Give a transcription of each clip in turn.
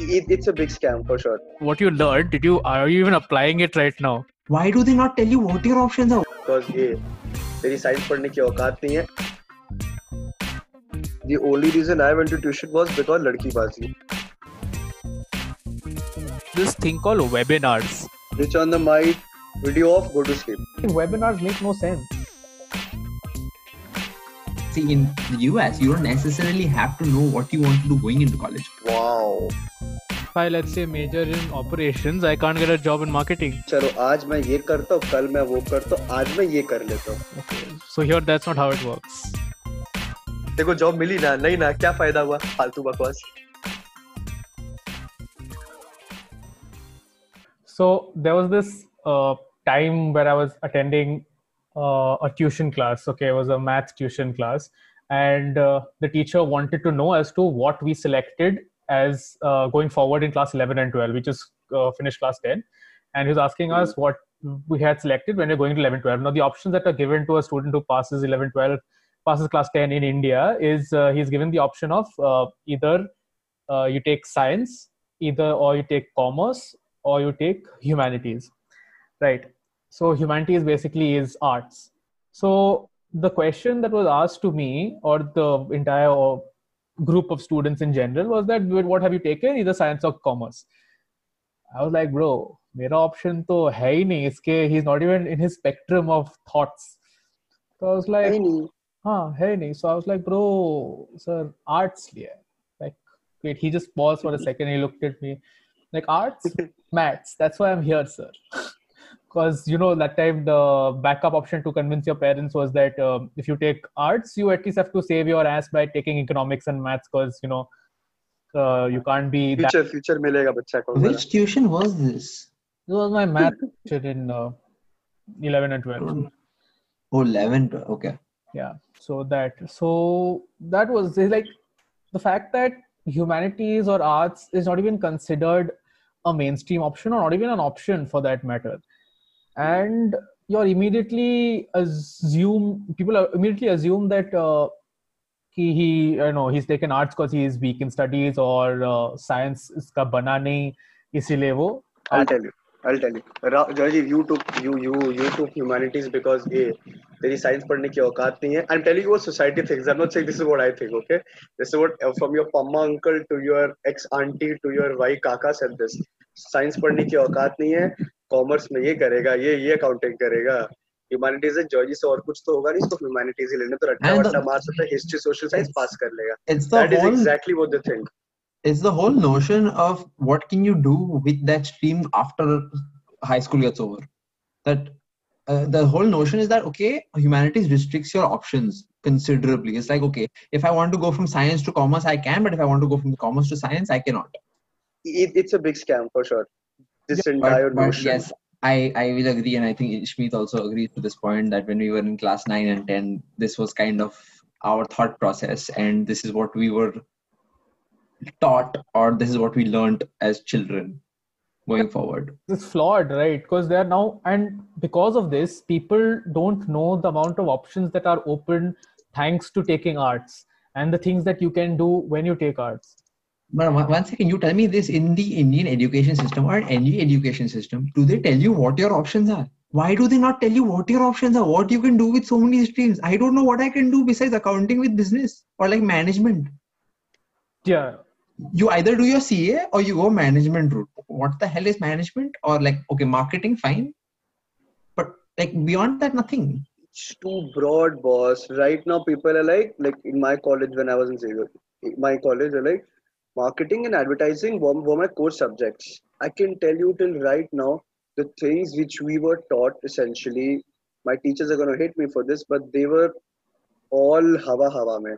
it, it's a big scam for sure. What you learned, did you are you even applying it right now? Why do they not tell you what your options are? Because ये तेरी science पढ़ने की औकात नहीं है. The only reason I went to tuition was because लड़की बाजी. This thing called webinars. Switch on the mic, video off, go to sleep. Webinars make no sense. See, in the US, you don't necessarily have to know what you want to do going into college. Wow. If I let's say major in operations, I can't get a job in marketing. चलो आज मैं ये करता हूँ कल मैं वो करता हूँ आज मैं ये कर लेता हूँ Okay. So here that's not how it देखो जॉब मिली ना नहीं ना क्या फ़ायदा हुआ फालतू बकवास So there was this uh, time where I was attending uh, a tuition class. Okay, it was a math tuition class, and uh, the teacher wanted to know as to what we selected as uh, going forward in class 11 and 12, which is uh, finished class 10, and he was asking us what we had selected when we're going to 11 12. Now the options that are given to a student who passes 11 12 passes class 10 in India is uh, he's given the option of uh, either uh, you take science, either or you take commerce, or you take humanities, right? So humanities basically is arts. So the question that was asked to me or the entire uh, group of students in general was that what have you taken, either science or commerce? I was like, bro, मेरा option तो है ही नहीं इसके he's not even in his spectrum of thoughts. So I was like, नहीं हाँ है नहीं so I was like bro sir arts लिया है like wait he just paused for a second he looked at me like arts maths that's why I'm here sir because you know that time the backup option to convince your parents was that um, if you take arts you at least have to save your ass by taking economics and maths because you know uh, you can't be future that... future milega bachcha ko which tuition was this? This was my math tuition in uh, 11 and 12 oh 11 okay. Yeah so that so that was like the fact that humanities or arts is not even considered a mainstream option or not even an option for that matter and you're immediately assume people are immediately assume that uh, he, he you know he's taken arts because he is weak in studies or uh, science इसका बना नहीं इसीलिए वो I'll tell you. I'll tell you. Ra- Rajiv, you took you you you took humanities because ये तेरी science पढ़ने की औकात नहीं है. I'm telling you what society thinks. I'm not saying this is what I think. Okay, this is what uh, from your pamma uncle to your ex auntie to your भाई काका said this. Science पढ़ने की औकात नहीं है. Commerce में ये करेगा, ये ये accounting करेगा. ह्यूमैनिटीज है जॉर्जी से और कुछ तो होगा नहीं इसको ह्यूमैनिटीज ही लेने तो रट्टा And the- वट्टा मार सकता है हिस्ट्री सोशल साइंस पास कर लेगा It's the that is whole exactly what they think it's the whole notion of what can you do with that stream after high school gets over that uh, the whole notion is that okay humanities restricts your options considerably it's like okay if i want to go from science to commerce i can but if i want to go from commerce to science i cannot it, it's a big scam for sure this but, entire but notion. yes i i will agree and i think ishmeet also agrees to this point that when we were in class 9 and 10 this was kind of our thought process and this is what we were taught or this is what we learned as children going forward. It's flawed right? Because they are now and because of this people don't know the amount of options that are open thanks to taking arts and the things that you can do when you take arts But one one second, you tell me this in the Indian education system or any education system, do they tell you what your options are? Why do they not tell you what your options are? What you can do with so many streams? I don't know what I can do besides accounting with business or like management. yeah You either do your CA or you go management route. What the hell is management? Or like, okay, marketing, fine. But like beyond that, nothing. it's too broad boss right now people are like like in my college when i was in Xavier, in my college are like marketing and advertising were, were my core subjects i can tell you till right now the things which we were taught essentially my teachers are going to hate me for this but they were all hawa hawa mein.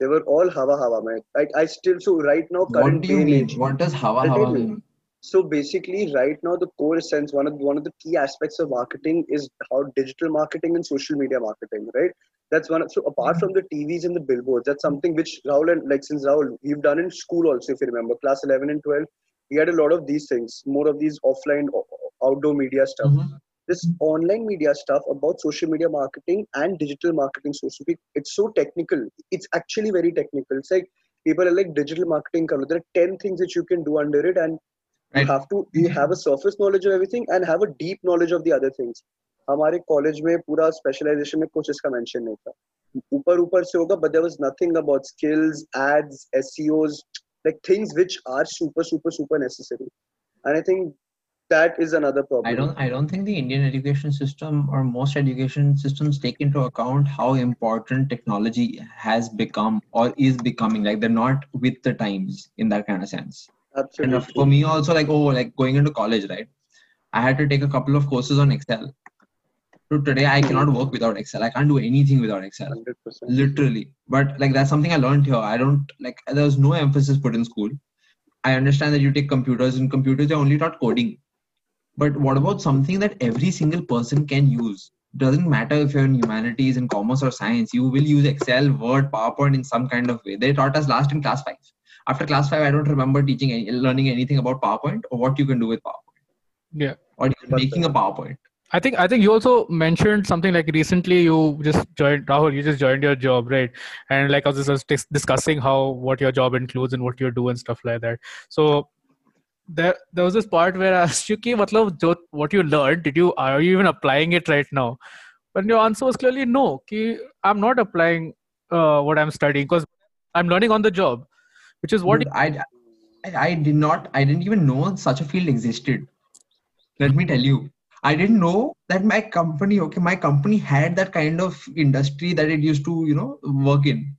they were all hawa hawa mein. like i still so right now What current do you mean? What does Hawa Hawa mean? so basically, right now, the core sense, one of one of the key aspects of marketing is how digital marketing and social media marketing, right? That's one. Of, so apart from the TVs and the billboards, that's something which Rahul and like since Rahul, we've done in school also. If you remember, class eleven and twelve, we had a lot of these things, more of these offline, outdoor media stuff. Mhm. This online media stuff about social media marketing and digital marketing, so to speak, it's so technical. It's actually very technical. It's like people are like digital marketing karo. there are 10 things that you can do under it and you have to you have a surface knowledge of everything and have a deep knowledge of the other things हमारे college में पूरा specialisation में कुछ इसका mention नहीं था ऊपर ऊपर से होगा but there was nothing about skills ads एसईओस like things which are super super super necessary and i think that is another problem I don't I don't think the Indian education system or most education systems take into account how important technology has become or is becoming. Like they're not with the times in that kind of sense. And uh, absolutely for me also, like oh, like going into college, right? I had to take a couple of courses on Excel. So today I cannot work without Excel. I can't do anything without Excel. 100% Literally. But like that's something I learned here. I don't like there was no emphasis put in school. I understand that you take computers and computers are only taught coding. But what about something that every single person can use? Doesn't matter if you're in humanities, in commerce or science, you will use Excel, Word, PowerPoint in some kind of way. They taught us last in class five. After class five, I don't remember teaching any, learning anything about PowerPoint or what you can do with PowerPoint Yeah. or even making a PowerPoint. I think I think you also mentioned something like recently you just joined Rahul. You just joined your job, right? And like I was just discussing how what your job includes and what you do and stuff like that. So there there was this part where I asked you, "Ki, what you learned, did you are you even applying it right now?" But your answer was clearly no. Ki, I'm not applying uh, what I'm studying because I'm learning on the job, which is what I I did not I didn't even know such a field existed. Let me tell you. I didn't know that my company, okay, my company had that kind of industry that it used to, you know, work in.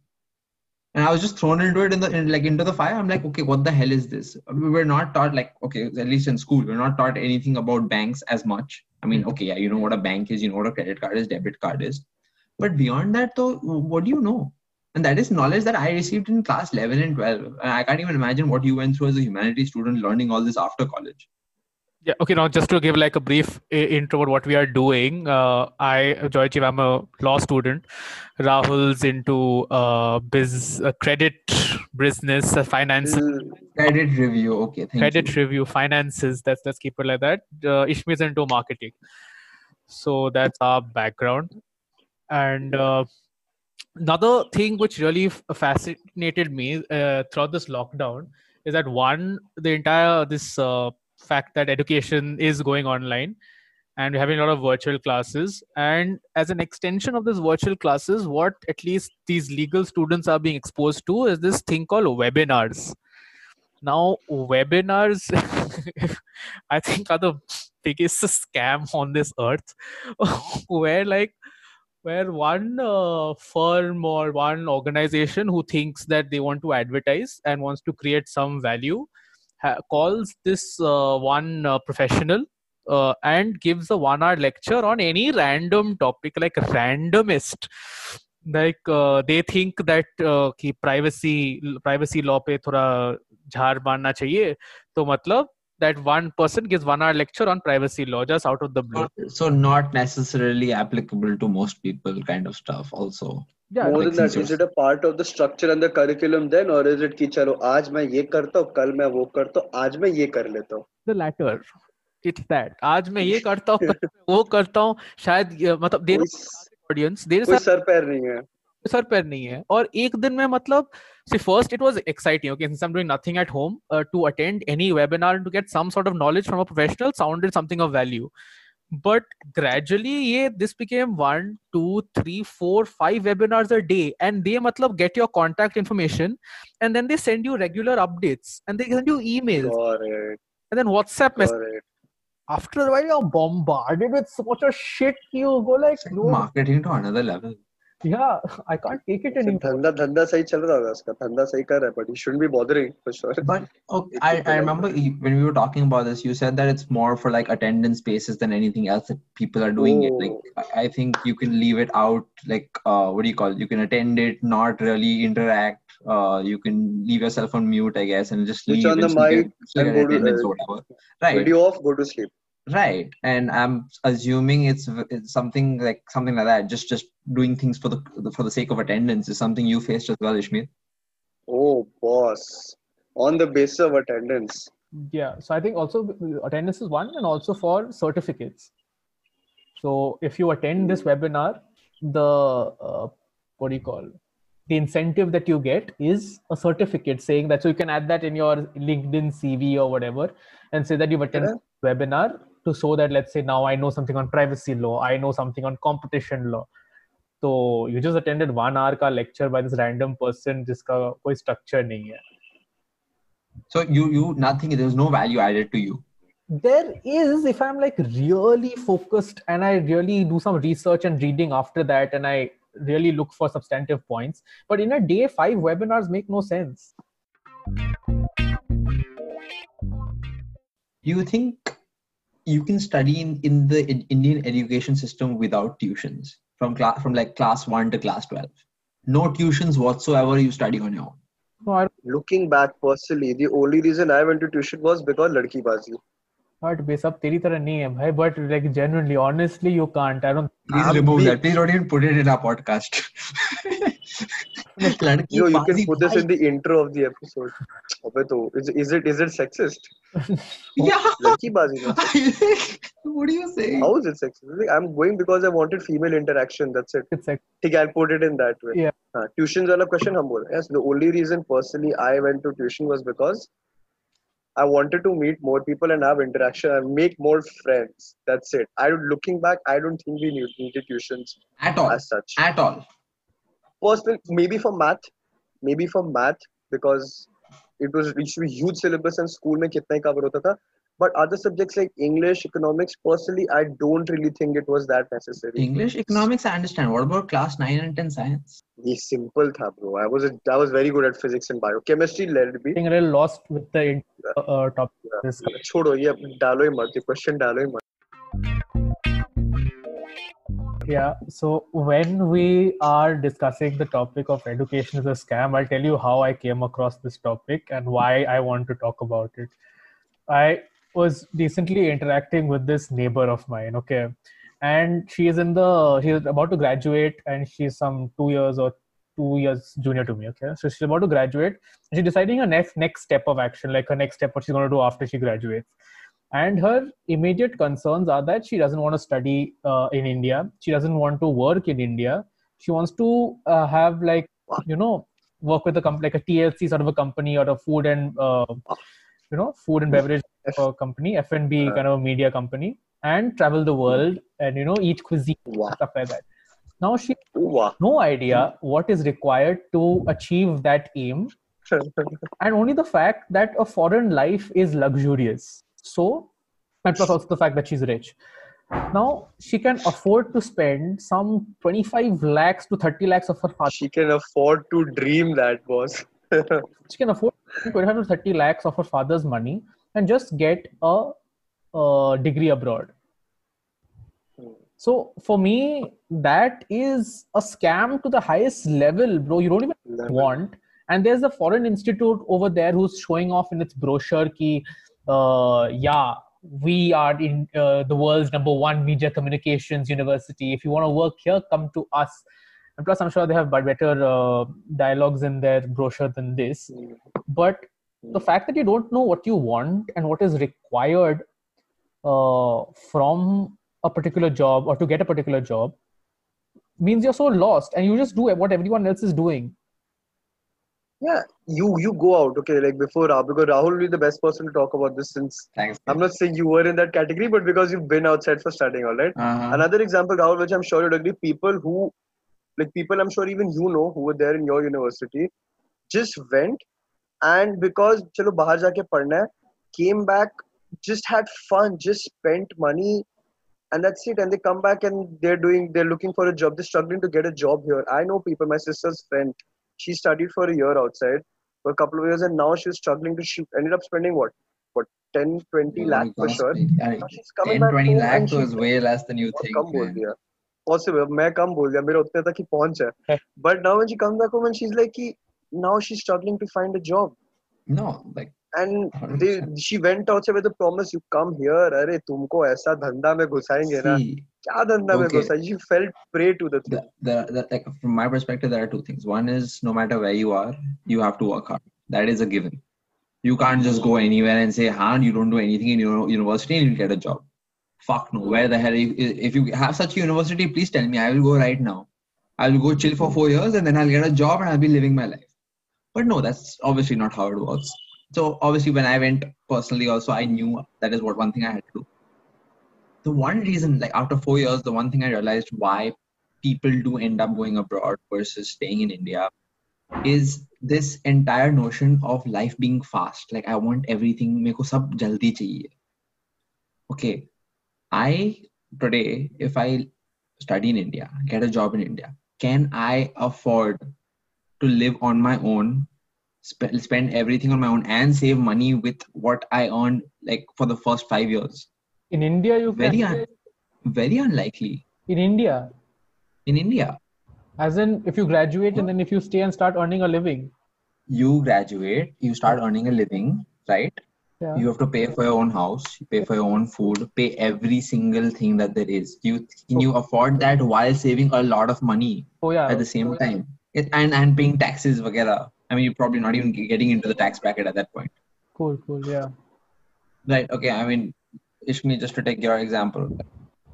And I was just thrown into it in the in, like into the fire. I'm like, okay, what the hell is this? We were not taught like, okay, at least in school, we're not taught anything about banks as much. I mean, hmm. okay, yeah, you know what a bank is, you know what a credit card is, debit card is. But beyond that, though, what do you know? And that is knowledge that I received in class 11 and 12. And I can't even imagine what you went through as a humanities student learning all this after college. Yeah. Okay. Now, just to give like a brief intro about what we are doing, uh, I, Joyjeev, I'm a law student. Rahul's into uh, biz, uh, credit, business, uh, finance, Mm, Credit review. Okay, thank credit you. review, finances. That's let's keep it like that. Uh, Ishmi's into marketing, so that's our background. And uh, another thing which really fascinated me uh, throughout this lockdown is that one, the entire this uh, fact that education is going online and we're having a lot of virtual classes. And as an extension of this virtual classes what at least these legal students are being exposed to is this thing called webinars. Now webinars i think are the biggest scam on this earth. Where like where one uh, firm or one organization who thinks that they want to advertise and wants to create some value ha- calls this uh, one uh, professional uh, and gives a one hour lecture on any random topic like randomist like uh, they think that uh, कि privacy privacy law पे थोड़ा झाड़ मारना चाहिए तो मतलब that one person gives one hour lecture on privacy law just out of the blue So not necessarily applicable to most people, kind of stuff. Also, yeah more like than that is it a part of the structure and the curriculum then or is it कि चलो आज मैं ये करता हूँ कल मैं वो करता हूँ आज मैं ये कर लेता हूँ the latter it's that आज मैं ये करता हूँ वो करता हूँ शायद मतलब देर ऑडियंस देर सर पैर नहीं है सर पैर नहीं है और एक दिन में मतलब see first it was exciting okay since i'm doing nothing at home uh, to attend any webinar and to get some sort of knowledge from a professional sounded something of value but gradually yeah this became one two three four five webinars a day and they matlab get your contact information and then they send you regular updates and they send you emails correct and then whatsapp messages correct after a while you're bombarded with so much of shit you go like it's like no, marketing to another level. yeah, I can't take it anymore. Dhanda, dhanda sahi chal raha uska. Dhanda sahi kar raha, but he shouldn't be bothering for sure. But okay, I, I remember when we were talking about this, you said that it's more for like attendance basis than anything else that people are doing oh. it. Like oh. I think you can leave it out. Like uh, what do you call it? You can attend it, not really interact. Uh, you can leave yourself on mute, I guess, and just Switch leave. on the mic. Get, and go to, uh, right. Video off. Go to sleep right. And i'm assuming it's, it's something like something like that. Just just doing things for the for the sake of attendance is something you faced as well Ishmeet? Oh boss. On the basis of attendance. Yeah, so I think also attendance is one, and also for certificates. So if you attend this webinar, the uh, what do you call? The incentive that you get is a certificate saying that so you can add that in your linkedin cv or whatever and say that you've attended Yeah. webinar to show that let's say now i know something on privacy law i know something on competition law so you just attended one hour ka lecture by this random person जिसका कोई structure नहीं है So you you nothing. There's no value added to you. there is if i'm like really focused and i really do some research and reading after that and i really look for substantive points but in a day five webinars make no sense Do you think you can study in, in the in- Indian education system without tuitions from class from like class one to class twelve? No tuitions whatsoever. You study on your own. no i Looking back personally, the only reason I went to tuition was because ladki bazi. but base up तेरी तरह नहीं है भाई but like genuinely honestly you can't i don't Please I'm remove big- that. Please don't even put it in our podcast. लड़की You know, you can बाजी put this भाई- in the intro of the episode. अबे तो is, is it is it sexist? Yeah. Ladki bazi. na. what are you saying? How is it sexist? Like, I'm going because I wanted female interaction. That's it. it's like ठीक है, I'll put it in that way. Yeah. हाँ, tuition वाला question हम बोल रहे हैं. Yes, the only reason personally I went to tuition was because I wanted to meet more people and have interaction and make more friends. That's it. I looking back, I don't think we need, needed tuitions At all. as such. At all. Personal, maybe for math, maybe for math because it was it should be huge syllabus and school में कितना ही cover होता था. But other subjects like English, economics, personally, I don't really think it was that necessary. English, economics, I understand. What about class nine and ten science? ये simple था bro. I was a, I was very good at physics and bio. Chemistry let it be. getting a little lost with the uh, uh, topic of this छोड़ो ये डालो ही मत ये question डालो ही मत Yeah. So when we are discussing the topic of education as a scam, I'll tell you how I came across this topic and why I want to talk about it. I was recently interacting with this neighbor of mine, okay, and she is in the she's about to graduate and she's some two years or two years junior to me, okay. So she's about to graduate. She's deciding her next next step of action, like her next step, what she's going to do after she graduates and her immediate concerns are that she doesn't want to study uh, in india. She doesn't want to work in india. She wants to uh, have like you know work with a company like a tlc sort of a company or a food and uh, you know food and beverage uh, company f&b kind of a media company and travel the world and you know eat cuisine wow. stuff like that. Now she wow. no idea what is required to achieve that aim. And only the fact that a foreign life is luxurious so and plus also the fact that she's rich. Now she can afford to spend some 25 lakhs to 30 lakhs of her father she can afford to dream that boss she can afford 25 to 30 lakhs of her father's money and just get a, a degree abroad. So for me that is a scam to the highest level bro. You don't even want. And there's a foreign institute over there who's showing off in its brochure ki uh, yeah we are in uh, the world's number one media communications university. If you want to work here come to us. And plus i'm sure they have better uh, dialogues in their brochure than this. But the fact that you don't know what you want and what is required uh, from a particular job or to get a particular job means you're so lost and you just do what everyone else is doing yeah you you go out okay like before Rahul because Rahul will be the best person to talk about this since Thanks. I'm not saying you were in that category but because you've been outside for studying all right Uh-huh. another example Rahul which I'm sure you'd agree people who like people I'm sure even you know who were there in your university just went and because chalo bahar jaake padna hai came back just had fun just spent money and that's it and they come back and they're doing they're looking for a job they're struggling to get a job here i know people my sister's friend she studied for a year outside for a couple of years and now she's struggling to she ended up spending what what 10 20 lakh for sure Yeah, she's coming 10 back 20 lakh and was way less than you think. कम बोल. दिया possible मैं कम बोल दिया मेरा उतने तक ही पहुँच है now when she comes back home and she is like कि now she's struggling to find a job No, like and 100%. they she went outside with the promise you come here अरे तुमको ऐसा धंधा में घुसाएँगे ना okay. you felt prey to the thing. The, the, the, like from my perspective, there are two things. One is no matter where you are, you have to work hard. That is a given. You can't just go anywhere and say, "Han, you don't do anything in your university and you get a job." Fuck no. Where the hell? You, if you have such a university, please tell me. I will go right now. I will go chill for four years and then I'll get a job and I'll be living my life. But no, that's obviously not how it works. So obviously, when I went personally, also I knew that is what one thing I had to do the one reason, like after four years, the one thing I realized why people do end up going abroad versus staying in India is this entire notion of life being fast. Like I want everything, meko sab jaldi chahiye. Okay, I today, if I study in India, get a job in India, can I afford to live on my own spend everything on my own and save money with what I earned like for the first five years. In India, you Very, can. un- very unlikely In India, in India. as in if you graduate and then if you stay and start earning a living. You graduate, you start earning a living, right? Yeah. You have to pay for your own house, pay for your own food, pay every single thing that there is. You can you oh. afford that while saving a lot of money oh yeah. at the same oh, time, it, and and paying taxes, vagera. I mean, you're probably not even getting into the tax bracket at that point. Cool. Cool. Yeah. Right. Okay. I mean, Ishmi, just to take your example,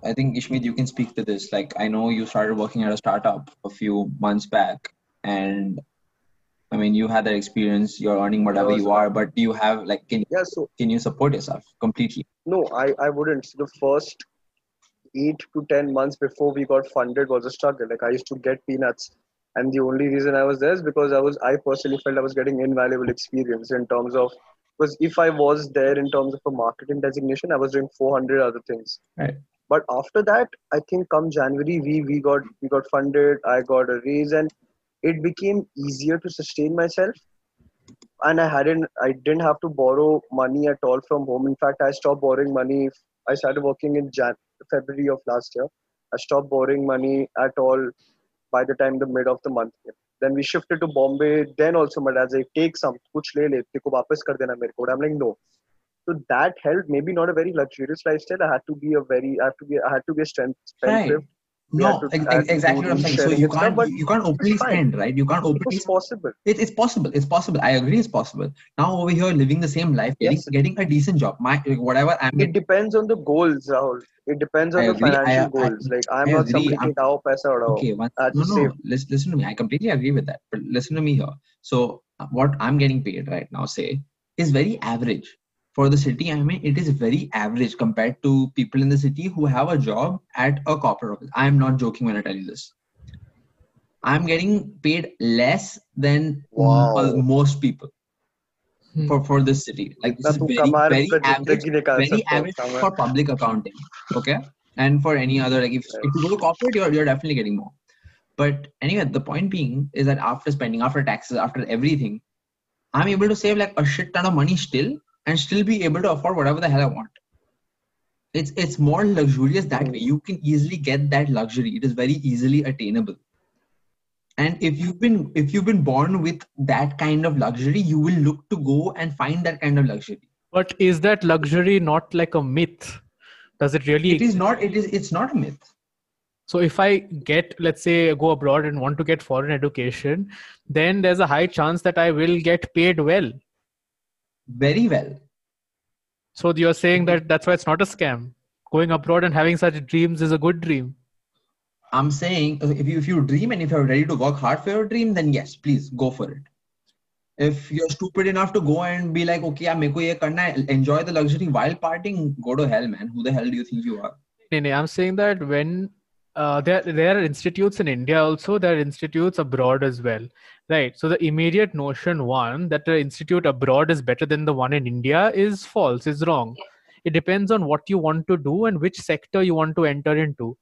I think Ishmi, you can speak to this. Like, I know you started working at a startup a few months back, and I mean, you had that experience. You're earning whatever you are, but do you have like, can Yeah, so can you support yourself completely? no, I, I wouldn't. The first eight to ten months before we got funded was a struggle. Like I used to get peanuts. And the only reason I was there is because I was I personally felt I was getting invaluable experience in terms of because if I was there in terms of a marketing designation, I was doing 400 other things. Right. But after that, I think come January we we got we got funded. I got a raise, and it became easier to sustain myself. And I hadn't I didn't have to borrow money at all from home. In fact, I stopped borrowing money. I started working in Jan February of last year. I stopped borrowing money at all by the time the mid of the month came then we shifted to Bombay. Then also my dad like, take some, kuch le le, ko wapas kar dena mere ko. I'm like, no. So that helped. Maybe not a very luxurious lifestyle. I had to be a very, I had to be, I had to be a strength. Right. No, ex- I had ex- to exactly what I'm saying. So you can't you can't openly spend, right? You can't openly was possible. It, it's possible. It's possible. I agree. It's possible. Now over here, living the same life, getting Yes. getting a decent job. My whatever I'm It depends on the goals, Rahul. It depends on I the agree. Financial I- goals. like I'm I not somebody I'm- kao paisa udao. Okay, one, no, no. Listen, listen to me. I completely agree with that. But listen to me here. So uh, what I'm getting paid right now, say, is very average for the city, I mean, it is very average compared to people in the city who have a job at a corporate office. I am not joking when I tell you this. I'm getting paid less than wow. most people hmm. for, for this city. Like this is very, very average, very average for public accounting. Okay. And for any other, like if, if you go to corporate, you're, you're definitely getting more. But anyway, the point being is that after spending, after taxes, after everything, I'm able to save like a shit ton of money still and still be able to afford whatever the hell i want it's it's more luxurious that way you can easily get that luxury it is very easily attainable and if you've been if you've been born with that kind of luxury you will look to go and find that kind of luxury But is that luxury not like a myth? Does it really? it is not it is it's not a myth So if I get, let's say, go abroad and want to get foreign education, then there's a high chance that I will get paid well. Very well. So you're saying that that's why it's not a scam. Going abroad and having such dreams is a good dream. i'm saying uh, if you if you dream and if you're ready to work hard for your dream then yes please go for it. If you're stupid enough to go and be like okay meko ye karna hai, enjoy the luxury while partying go to hell man. Who the hell do you think you are? I'm saying that when uh, there there are institutes in India also, there are institutes abroad as well, right? So the immediate notion one that the institute abroad is better than the one in India is false, is wrong. It depends on what you want to do and which sector you want to enter into,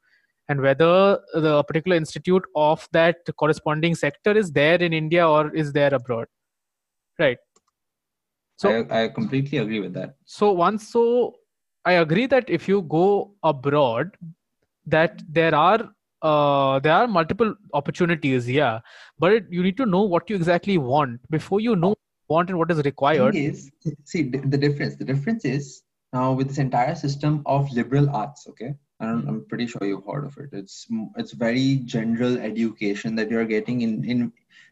and whether the particular institute of that corresponding sector is there in India or is there abroad, right? So I, I completely agree with that so once so i agree that if you go abroad that there are uh, there are multiple opportunities yeah. But it, you need to know what you exactly want before you know want and what is required. Is see the, difference the difference is now with this entire system of liberal arts okay? Don't, i'm pretty sure you've heard of it. It's it's very general education that you're getting in in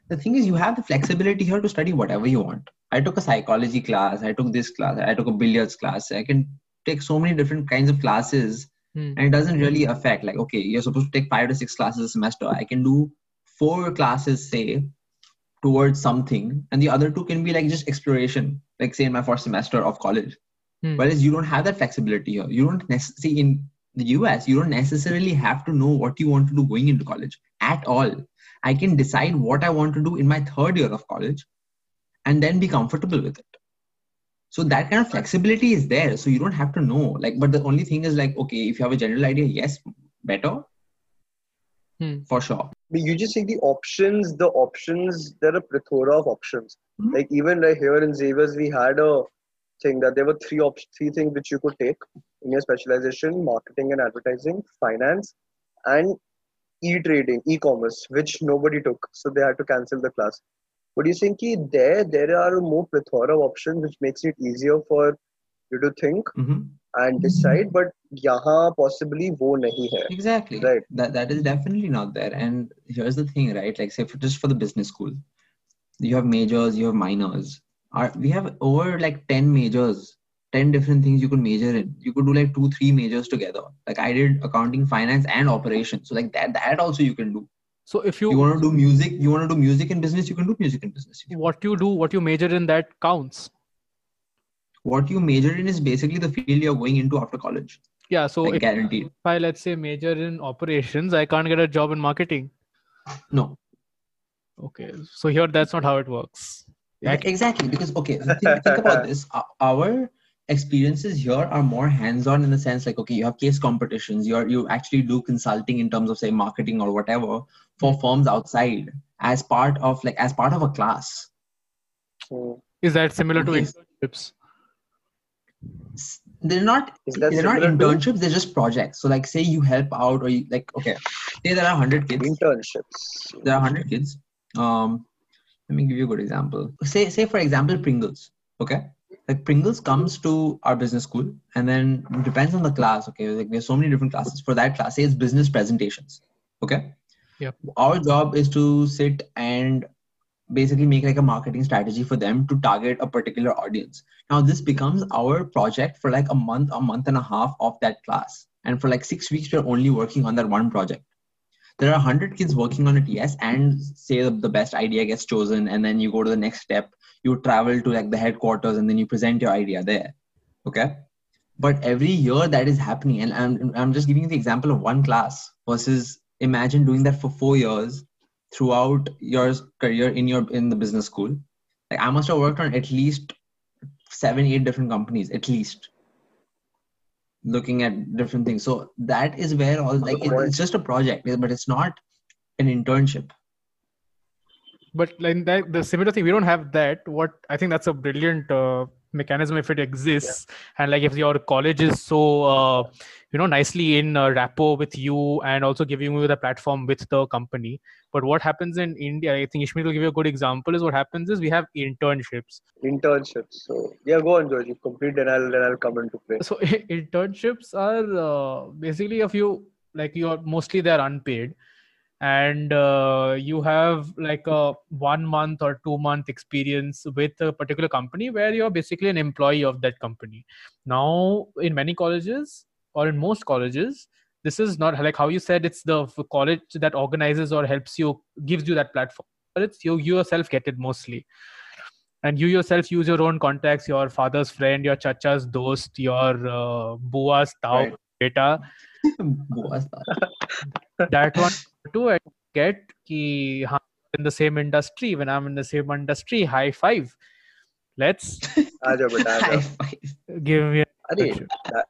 the thing is you have the flexibility here to study whatever you want. I took a psychology class i took this class i took a billiards class. I can take so many different kinds of classes Hmm. and it doesn't really affect like okay you're supposed to take five to six classes a semester. I can do four classes say towards something and the other two can be like just exploration like say in my first semester of college. Hmm. whereas you don't have that flexibility here. You don't necessarily in the us you don't necessarily have to know what you want to do going into college at all. I can decide what i want to do in my third year of college and then be comfortable with it so that kind of flexibility is there so you don't have to know like but the only thing is like okay if you have a general idea yes better Hmm. for sure But you just see the options, the options, there are a plethora of options. Mhm. Like even like here in Xavier's, we had a thing that there were three op- three things which you could take in your specialization: marketing and advertising, finance, and e-trading, e-commerce, which nobody took, so they had to cancel the class you ki there there are more plethora of options which makes it easier for you to think mm-hmm. and mm-hmm. decide but yahan possibly wo nahi hai. Exactly. Right. That, that is definitely not there. And here's the thing right? Like say for, just for the business school you have majors you have minors. We have over like 10 majors 10 different things you could major in. You could do like two three majors together. Like i did accounting finance and operations. So like that that also you can do. So if you, you want to do music you want to do music in business you can do music in business what you do, what you major in, that counts. what you major in is basically the field you're going into after college Yeah. So like if, guaranteed if I let's say major in operations, I can't get a job in marketing. no Okay. So here, that's not how it works. Yeah, exactly because okay think, think about this our experiences here are more hands-on in the sense like okay you have case competitions you're you actually do consulting in terms of say marketing or whatever for firms outside as part of like as part of a class. Is that similar to internships? They're not they're not similar to internships they're just projects. So like say you help out or you like okay say there are 100 kids. Internships? there are 100 kids. Um let me give you a good example. Say say for example pringles okay? Like pringles comes to our business school and then depends on the class okay? Like there's so many different classes. For that class say it's business presentations okay Yep. our job is to sit and basically make like a marketing strategy for them to target a particular audience. Now this becomes our project for like a month a month and a half of that class. And for like six weeks we're only working on that one project. There are 100 kids working on it yes and say the, the best idea gets chosen and then you go to the next step. You travel to like the headquarters and then you present your idea there. Okay? But every year that is happening and I'm, I'm just giving you the example of one class versus imagine doing that for four years throughout your career in your in the business school. Like i must have worked on at least seven eight different companies at least looking at different things. So that is where all like it, it's just a project but it's not an internship. But like the similar thing, we don't have that. What I think that's a brilliant uh, mechanism if it exists, and like if your college is so, uh, you know, nicely in uh, rapport with you and also giving you the platform with the company. But what happens in India, I think Ishmeet will give you a good example. Is what happens is we have internships. internships. So yeah, go on, George. You complete, then I'll then I'll come into play. so internships are uh, basically a few like you're mostly they're unpaid and uh, you have like a one month or two month experience with a particular company where you're basically an employee of that company now in many colleges or in most colleges this is not like how you said it's the college that organizes or helps you gives you that platform but it's you, you yourself get it mostly and you yourself use your own contacts your father's friend your chacha's dost your uh, bua's tau Right. data Boas tha that one too I get ki हाँ, in the same industry when I'm in the same industry high five let's आ जाओ बेटा आ High जाओ. five. give me a अरे that-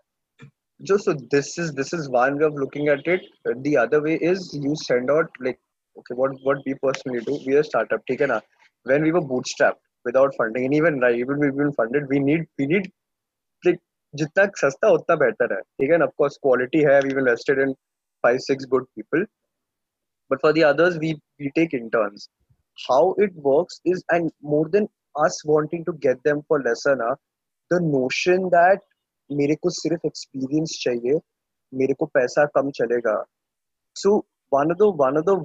just so this is this is one way of looking at it. The other way is you send out like okay what what we personally do. We are a startup. ठीक है ना? When we were bootstrapped without funding and even right even we've been funded we need we need like जितना सस्ता, उतना better है। ठीक है ना? ऑफकोर्स क्वालिटी है। We invested in five six good people but for the others we we take interns how it works is and more than us wanting to get them for lesson na the notion that मेरे को सिर्फ़ experience चाहिए, मेरे को पैसा कम चलेगा। So one of the one of the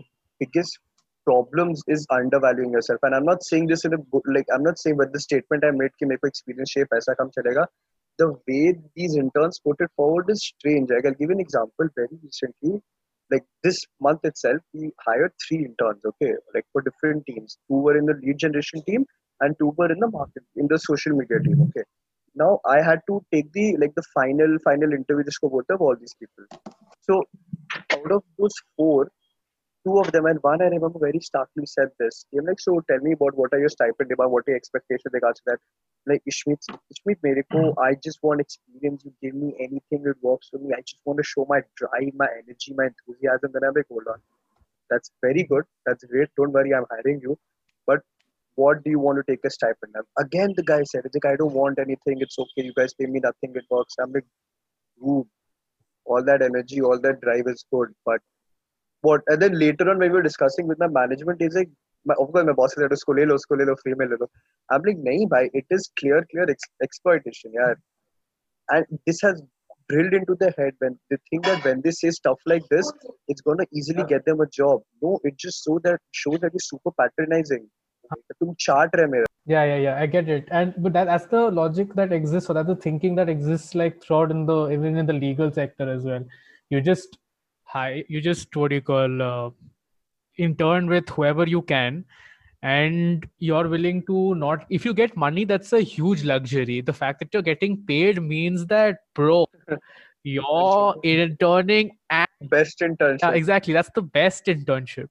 biggest problems is undervaluing yourself and I am not saying this in like I am not saying with the statement I made कि मेरे को एक्सपीरियंस चाहिए, पैसा कम चलेगा the way these interns put it forward is strange. Like, I'll give an example. Very recently, like this month itself, we hired three interns. Okay, like for different teams. Two were in the lead generation team, and two were in the market in the social media team. Okay. Now I had to take the like the final final interview just of all these people. So out of those four, two of them and one I remember very starkly said this. Was like, so tell me about what are your stipend about what are your expectations regards to that. Like Ishmeet, Ishmeet, Meriko, hmm. I just want experience. You give me anything that works for me. I just want to show my drive, my energy, my enthusiasm. Then I'm like, hold on, that's very good. That's great. Don't worry, I'm hiring you. But what do you want to take a stipend? Again, the guy said, like, I don't want anything. It's okay. You guys pay me nothing. It works. I'm like, ooh, all that energy, all that drive is good. But what? And then later on, when we were discussing with my management, he's like, my, of course, my boss said, usko le lo, usko le lo, free mein le lo. I'm like, nahi, bhai, it is clear, clear ex- exploitation, yeah. And this has drilled into their head when they think that when they say stuff like this, it's going to easily get them a job. No, it just so that shows that you're super patronizing. तुम चाट रहे मेरा yeah yeah yeah i get it and but that that's the logic that exists or that's the thinking that exists like throughout in the even in the legal sector as well you just hi you just what do you call uh, intern with whoever you can and you're willing to not if you get money that's a huge luxury. The fact that you're getting paid means that bro you're interning at best internship. Yeah exactly. That's the best internship.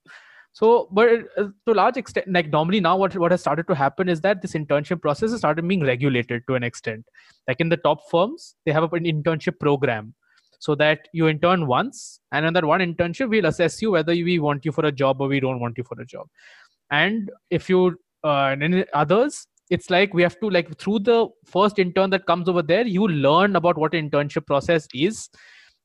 So but uh, to a large extent like normally now what, what has started to happen is that this internship process has started being regulated to an extent. Like in the top firms they have an internship program so that you intern once and in that one internship we'll assess you whether we want you for a job or we don't want you for a job. And if you uh, and others it's like we have to like through the first intern that comes over there you learn about what internship process is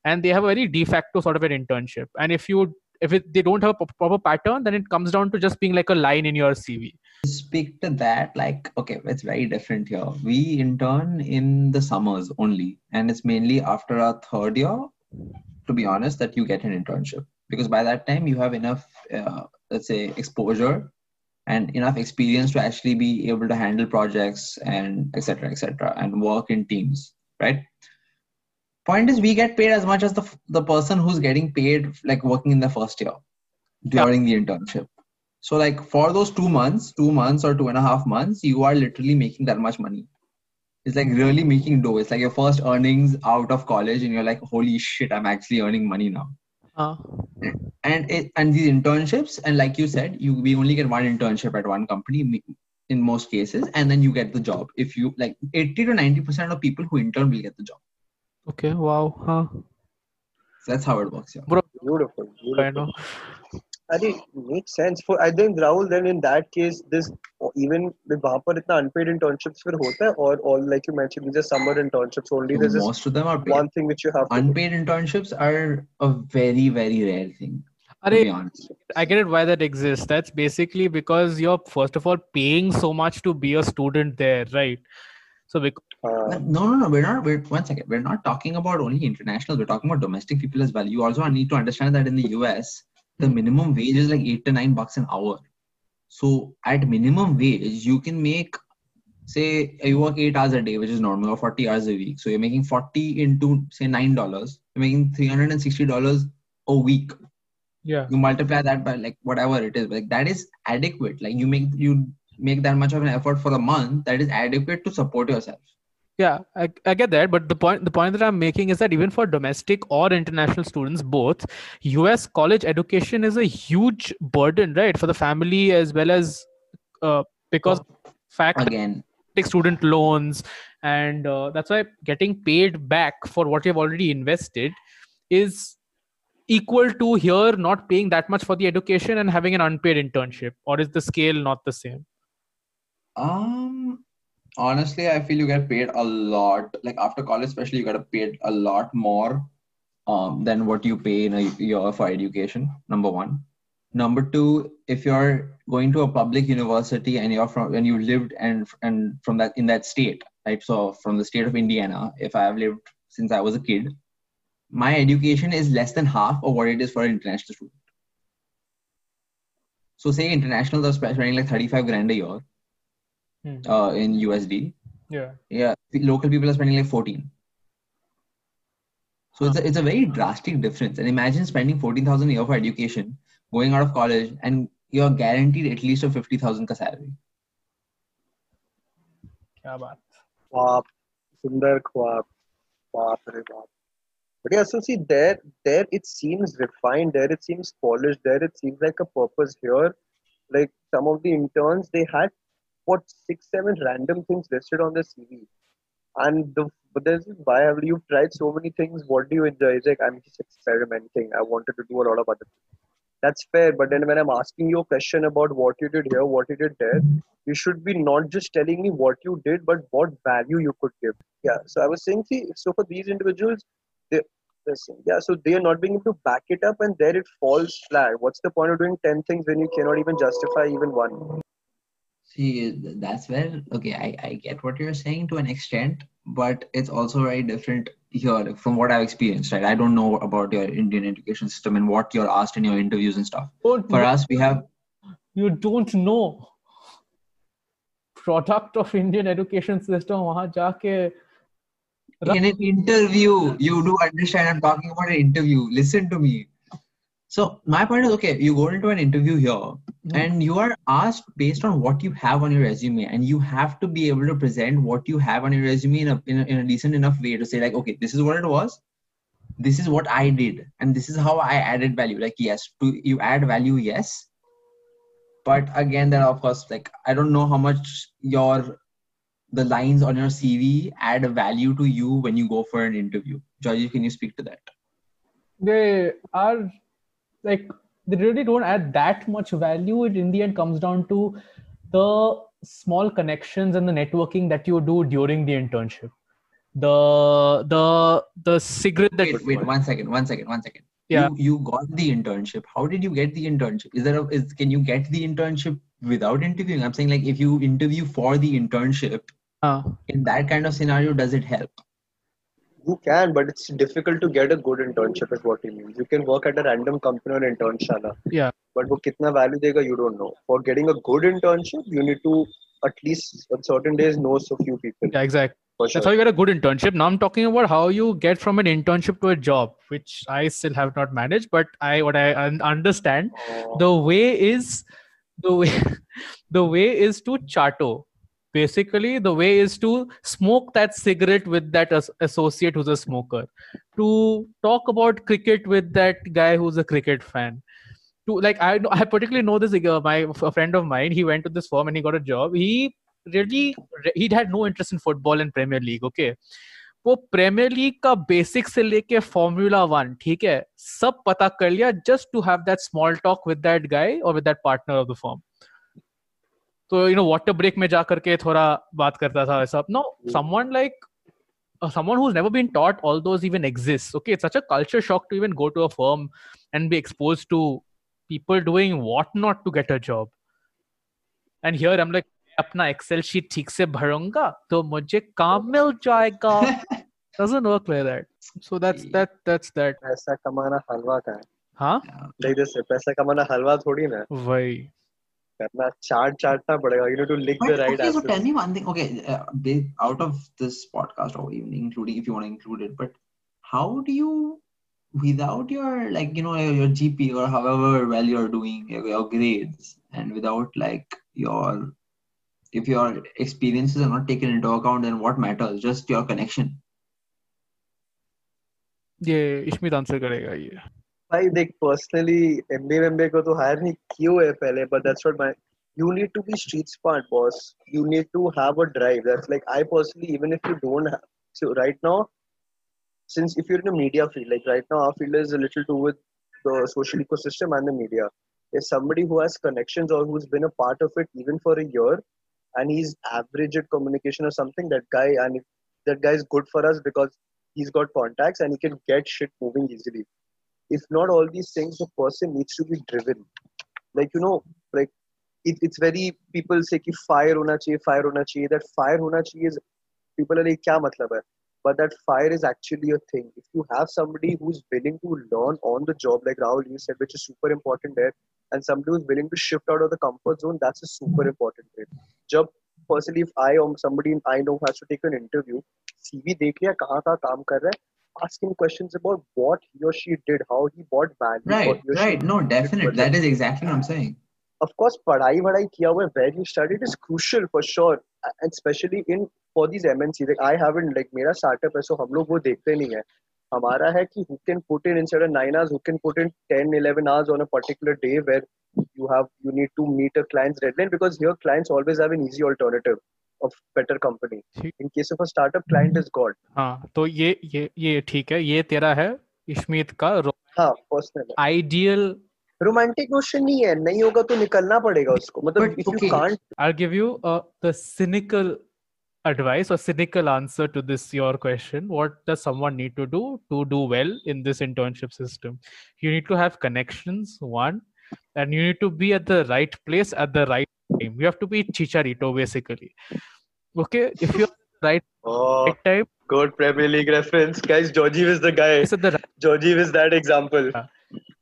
and they have a very de facto sort of an internship. And if you if it, they don't have a proper pattern then it comes down to just being like a line in your cv speak to that like okay it's very different here. We intern in the summers only and it's mainly after our third year to be honest that you get an internship. Because by that time you have enough uh, let's say exposure and enough experience to actually be able to handle projects and etc etc and work in teams right point is we get paid as much as the the person who's getting paid like working in the first year during yeah. the internship. So like for those two months two months or two and a half months you are literally making that much money. It's like really making dough. It's like your first earnings out of college and you're like holy shit i'm actually earning money now. Uh. and it and these internships and like you said you we only get one internship at one company in most cases and then you get the job. If you like 80 to 90 percent of people who intern will get the job Okay. Wow. Huh. So that's how it works. Yeah. Bro, beautiful. beautiful. I know. I think makes sense for I think Rahul then in that case this even with वहाँ पर इतना unpaid internships फिर होता है or all like you mentioned these are summer internships only there's most of them are paid. one thing which you have unpaid internships are a very very rare thing to be honest I get it why that exists that's basically because you're first of all paying so much to be a student there right so because uh, no, no, no. We're not. We're one second. We're not talking about only international. We're talking about domestic people as well. You also need to understand that in the US, the minimum wage is like eight to nine bucks an hour. So at minimum wage, you can make, say, you work eight hours a day, which is normal, or forty hours a week. So you're making forty into say nine dollars. You're making three hundred and sixty dollars a week. Yeah. You multiply that by like whatever it is. Like that is adequate. Like you make you make that much of an effort for a month. That is adequate to support yourself yeah I, I get that but the point the point that i'm making is that even for domestic or international students both us college education is a huge burden right for the family as well as uh, because oh, fact again. take student loans and uh, that's why getting paid back for what you've already invested is equal to here not paying that much for the education and having an unpaid internship or is the scale not the same? Um honestly i feel you get paid a lot. Like after college especially you get paid a lot more um, than what you pay in a year for education number one. Number two if you're going to a public university and you're from and you lived and and from that in that state right? So from the state of indiana if i have lived since i was a kid my education is less than half of what it is for an international student. So say internationals are spending like 35 grand a year Hmm. uh, in USD. Yeah. Yeah, local people are spending like 14. So it's a, it's a very drastic difference. And imagine spending 14,000 a year for education, going out of college, and you're guaranteed at least a 50,000 ka salary. क्या बात ख्वाब सुंदर ख्वाब बाप रे बाप but yeah so see there there it seems refined there it seems polished there it seems like a purpose here like some of the interns they had what six seven random things listed on the cv and the but there's why have you tried so many things what do you enjoy? It's like i'm just experimenting. I wanted to do a lot of other things. That's fair but then when i'm asking you a question about what you did here what you did there you should be not just telling me what you did but what value you could give. Yeah so i was saying see so for these individuals they yeah so they are not being able to back it up and there it falls flat. What's the point of doing 10 things when you cannot even justify even one See, that's where, okay, I, I get what you're saying to an extent, but it's also very different here like, from what I've experienced, right? I don't know about your Indian education system and what you're asked in your interviews and stuff. Don't For know- us, we have, you don't know product of Indian education system वहाँ जाके in an interview, you do understand I'm talking about an interview. Listen to me. So, my point is okay, you go into an interview here and you are asked based on what you have on your resume, and you have to be able to present what you have on your resume in a, in a, in a decent enough way to say, like, okay, this is what it was, this is what I did, and this is how I added value. Like, yes, to you add value, yes. But again, then of course, like, I don't know how much your the lines on your CV add value to you when you go for an interview. Joyjeev, can you speak to that? they are like they really don't add that much value it in the end comes down to the small connections and the networking that you do during the internship the the the cigarette that Wait, wait, one second, one second, one second. Yeah. You, you got the internship. How did you get the internship? Is there a is can you get the internship without interviewing? I'm saying like if you interview for the internship, uh, in that kind of scenario, does it help? You can, but it's difficult to get a good internship, is what he means You can work at a random company or Internshala. Yeah. But wo kitna value dega, you don't know. For getting a good internship, you need to at least on certain days know so few people. Yeah, exactly. Sure. That's how you get a good internship. Now I'm talking about how you get from an internship to a job, which I still have not managed, but I what I understand, oh. the way is the way the way is to Chato basically the way is to smoke that cigarette with that as- associate who's a smoker to talk about cricket with that guy who's a cricket fan to like i know i particularly know this uh, my a friend of mine he went to this firm and he got a job he really he had no interest in football and premier league okay वो premier league का basic से लेके formula one ठीक है सब पता कर लिया just to have that small talk with that guy और with that partner of the firm तो यू नो वाटर ब्रेक में जा करके थोड़ा बात करता था ऐसा no someone like someone who's never been taught all those even exists okay it's such a culture shock to even go to a firm and be exposed to people doing what not to get a job and here i'm like अपना Excel sheet ठीक से भरूँगा तो मुझे काम मिल जाएगा doesn't work like that so that's that that's that पैसा कमाना हलवा का है हाँ like this पैसा कमाना हलवा थोड़ी ना है। वही करना चार्ट चार्टना पड़ेगा यू नो टू लिख the right answer tell me one thing okay out of this podcast और even including if you want to include it but how do you without your like you know your gp or however well you're doing your, your grades and without like your if your experiences are not taken into account then what matters just your connection ये ishmit answer karega ये भाई देख personally MBA MBA को तो hire नहीं क्यों है पहले but that's what my you need to be street smart boss you need to have a drive that's like i personally even if you don't have so right now since if you're in a media field like right now our field is a little to with the social ecosystem and the media if somebody who has connections or who's been a part of it even for a year and he's average at communication or something that guy and if that guy is good for us because he's got contacts and he can get shit moving easily if not all these things, the person needs to be driven. Like you know, like it, it's very people say कि fire होना चाहिए, fire होना चाहिए. That fire होना चाहिए is people are like क्या मतलब है? But that fire is actually a thing. If you have somebody who's willing to learn on the job, like Rahul you said, which is super important there, and somebody who's willing to shift out of the comfort zone, that's a super important trait. जब personally if I or somebody I know has to take an interview CV देख लिया कहाँ कहाँ काम कर रहा है ask him questions about what he or she did how he brought value Right, what he or she right. No, definitely. That is exactly what I'm saying. of course पढ़ाई वढ़ाई किया हुआ है where you studied is crucial for sure and especially in for these MNC like I haven't like मेरा startup है so हम लोग वो देखते नहीं है हमारा है कि who can put in instead of 9 hours who can put in 10 11 hours on a particular day where you have you need to meet a client's deadline because here clients always have an easy alternative Of better company in case of a startup client is god हाँ तो ये ये ये ठीक है ये तेरा है इश्मीत का हाँ personal आइडियल रोमांटिक नोशन नहीं है नहीं होगा तो निकलना पड़ेगा उसको मतलब okay. can't I'll give you uh, the cynical advice or cynical answer to this your question what does someone need to do to do well in this internship system you need to have connections one and you need to be at the right place at the right time you have to be chicharito basically. Okay if you're right oh, right type good premier league reference. Guys Joyjeev was the guy. So the, Joyjeev was that example. Yeah.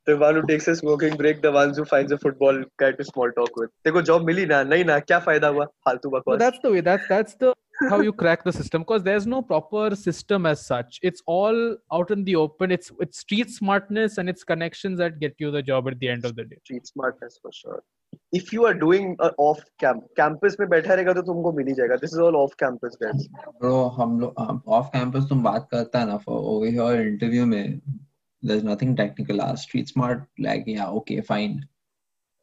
the one who takes a smoking break the ones who finds a football guy to small talk with. देखो job मिली ना? na na क्या फायदा हुआ? that's the way that's that's the how you crack the system because there's no proper system as such. It's all out in the open. It's it's street smartness and it's connections that get you the job at the end of the day. Street smartness for sure. If you are doing a off camp, campus में बैठा रहेगा तो तुमको मिल ही जाएगा. This is all off campus guys. Bro, हम लोग off campus तुम बात करता है ना for over here interview में there's nothing technical as street smart like yeah okay fine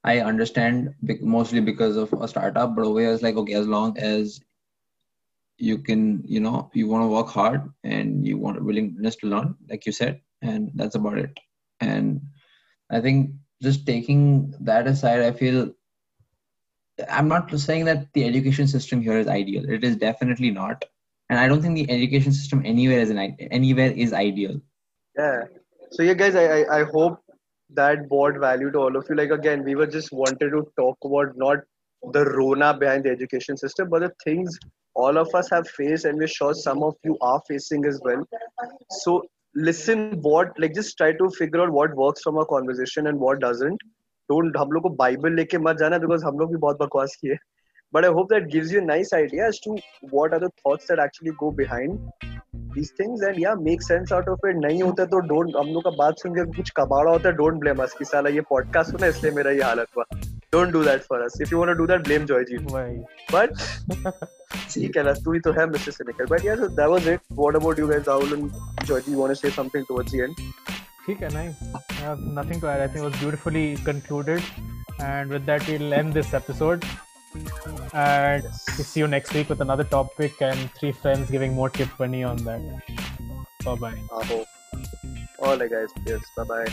I understand bec- mostly because of a startup but over here it's like okay as long as you can you know you want to work hard and you want a willingness to learn like you said and that's about it and I think just taking that aside I feel I'm not saying that the education system here is ideal. It is definitely not, and I don't think the education system anywhere is an anywhere is ideal. Yeah. So yeah, guys, I I, I hope that brought value to all of you. Like again, we were just wanted to talk about not the Rona behind the education system, but the things all of us have faced, and we're sure some of you are facing as well. So listen what like just try to figure out what work from our conversation and what doesn't don't हम लोग को Bible लेके मत जाना because हम लोग भी बहुत बकवास किए। But I hope that gives you nice idea as to what are thoughts that actually go behind these things and yeah make sense out of it नहीं होता तो don't हम लोग का बात सुन के कुछ कबाड़ा होता है don't blame us कि साला ये podcast सुना इसलिए मेरा ये हालत हुआ don't do that for us if you want to do that blame Joy ji but ठीक है ना तू ही तो है Mr. Cynical but yeah so that was it what about you guys Rahul and Joy ji want to say something towards the end Okay, nice. I have nothing to add. I think it was beautifully concluded. And with that, we'll end this episode. And we see you next week with another topic and three friends giving more tip money on that. Bye bye. All right guys cheers bye bye